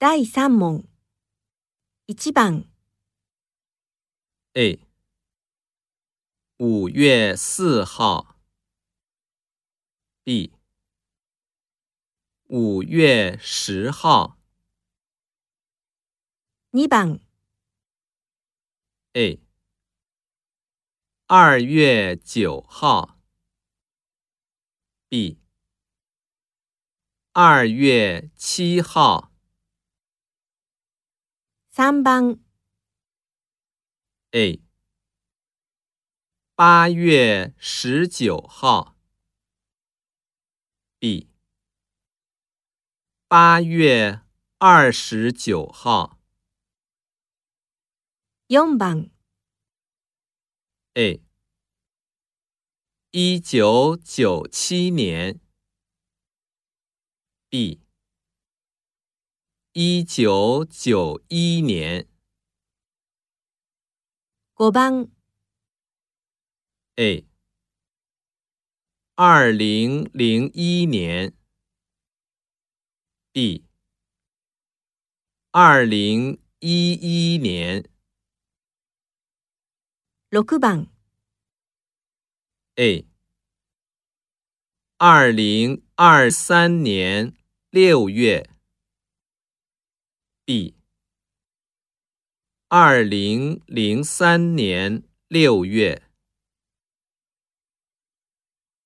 第三問，一番，A，五月四号 b 五月十号二番，A，二月九号 b 二月七号。三番，A，八月十九号，B，八月二十九号。四番，A，一九九七年，B。一九九一年。五番。A。二零零一年。b。二零一一年。六番。A。二零二三年六月。B，二零零三年六月。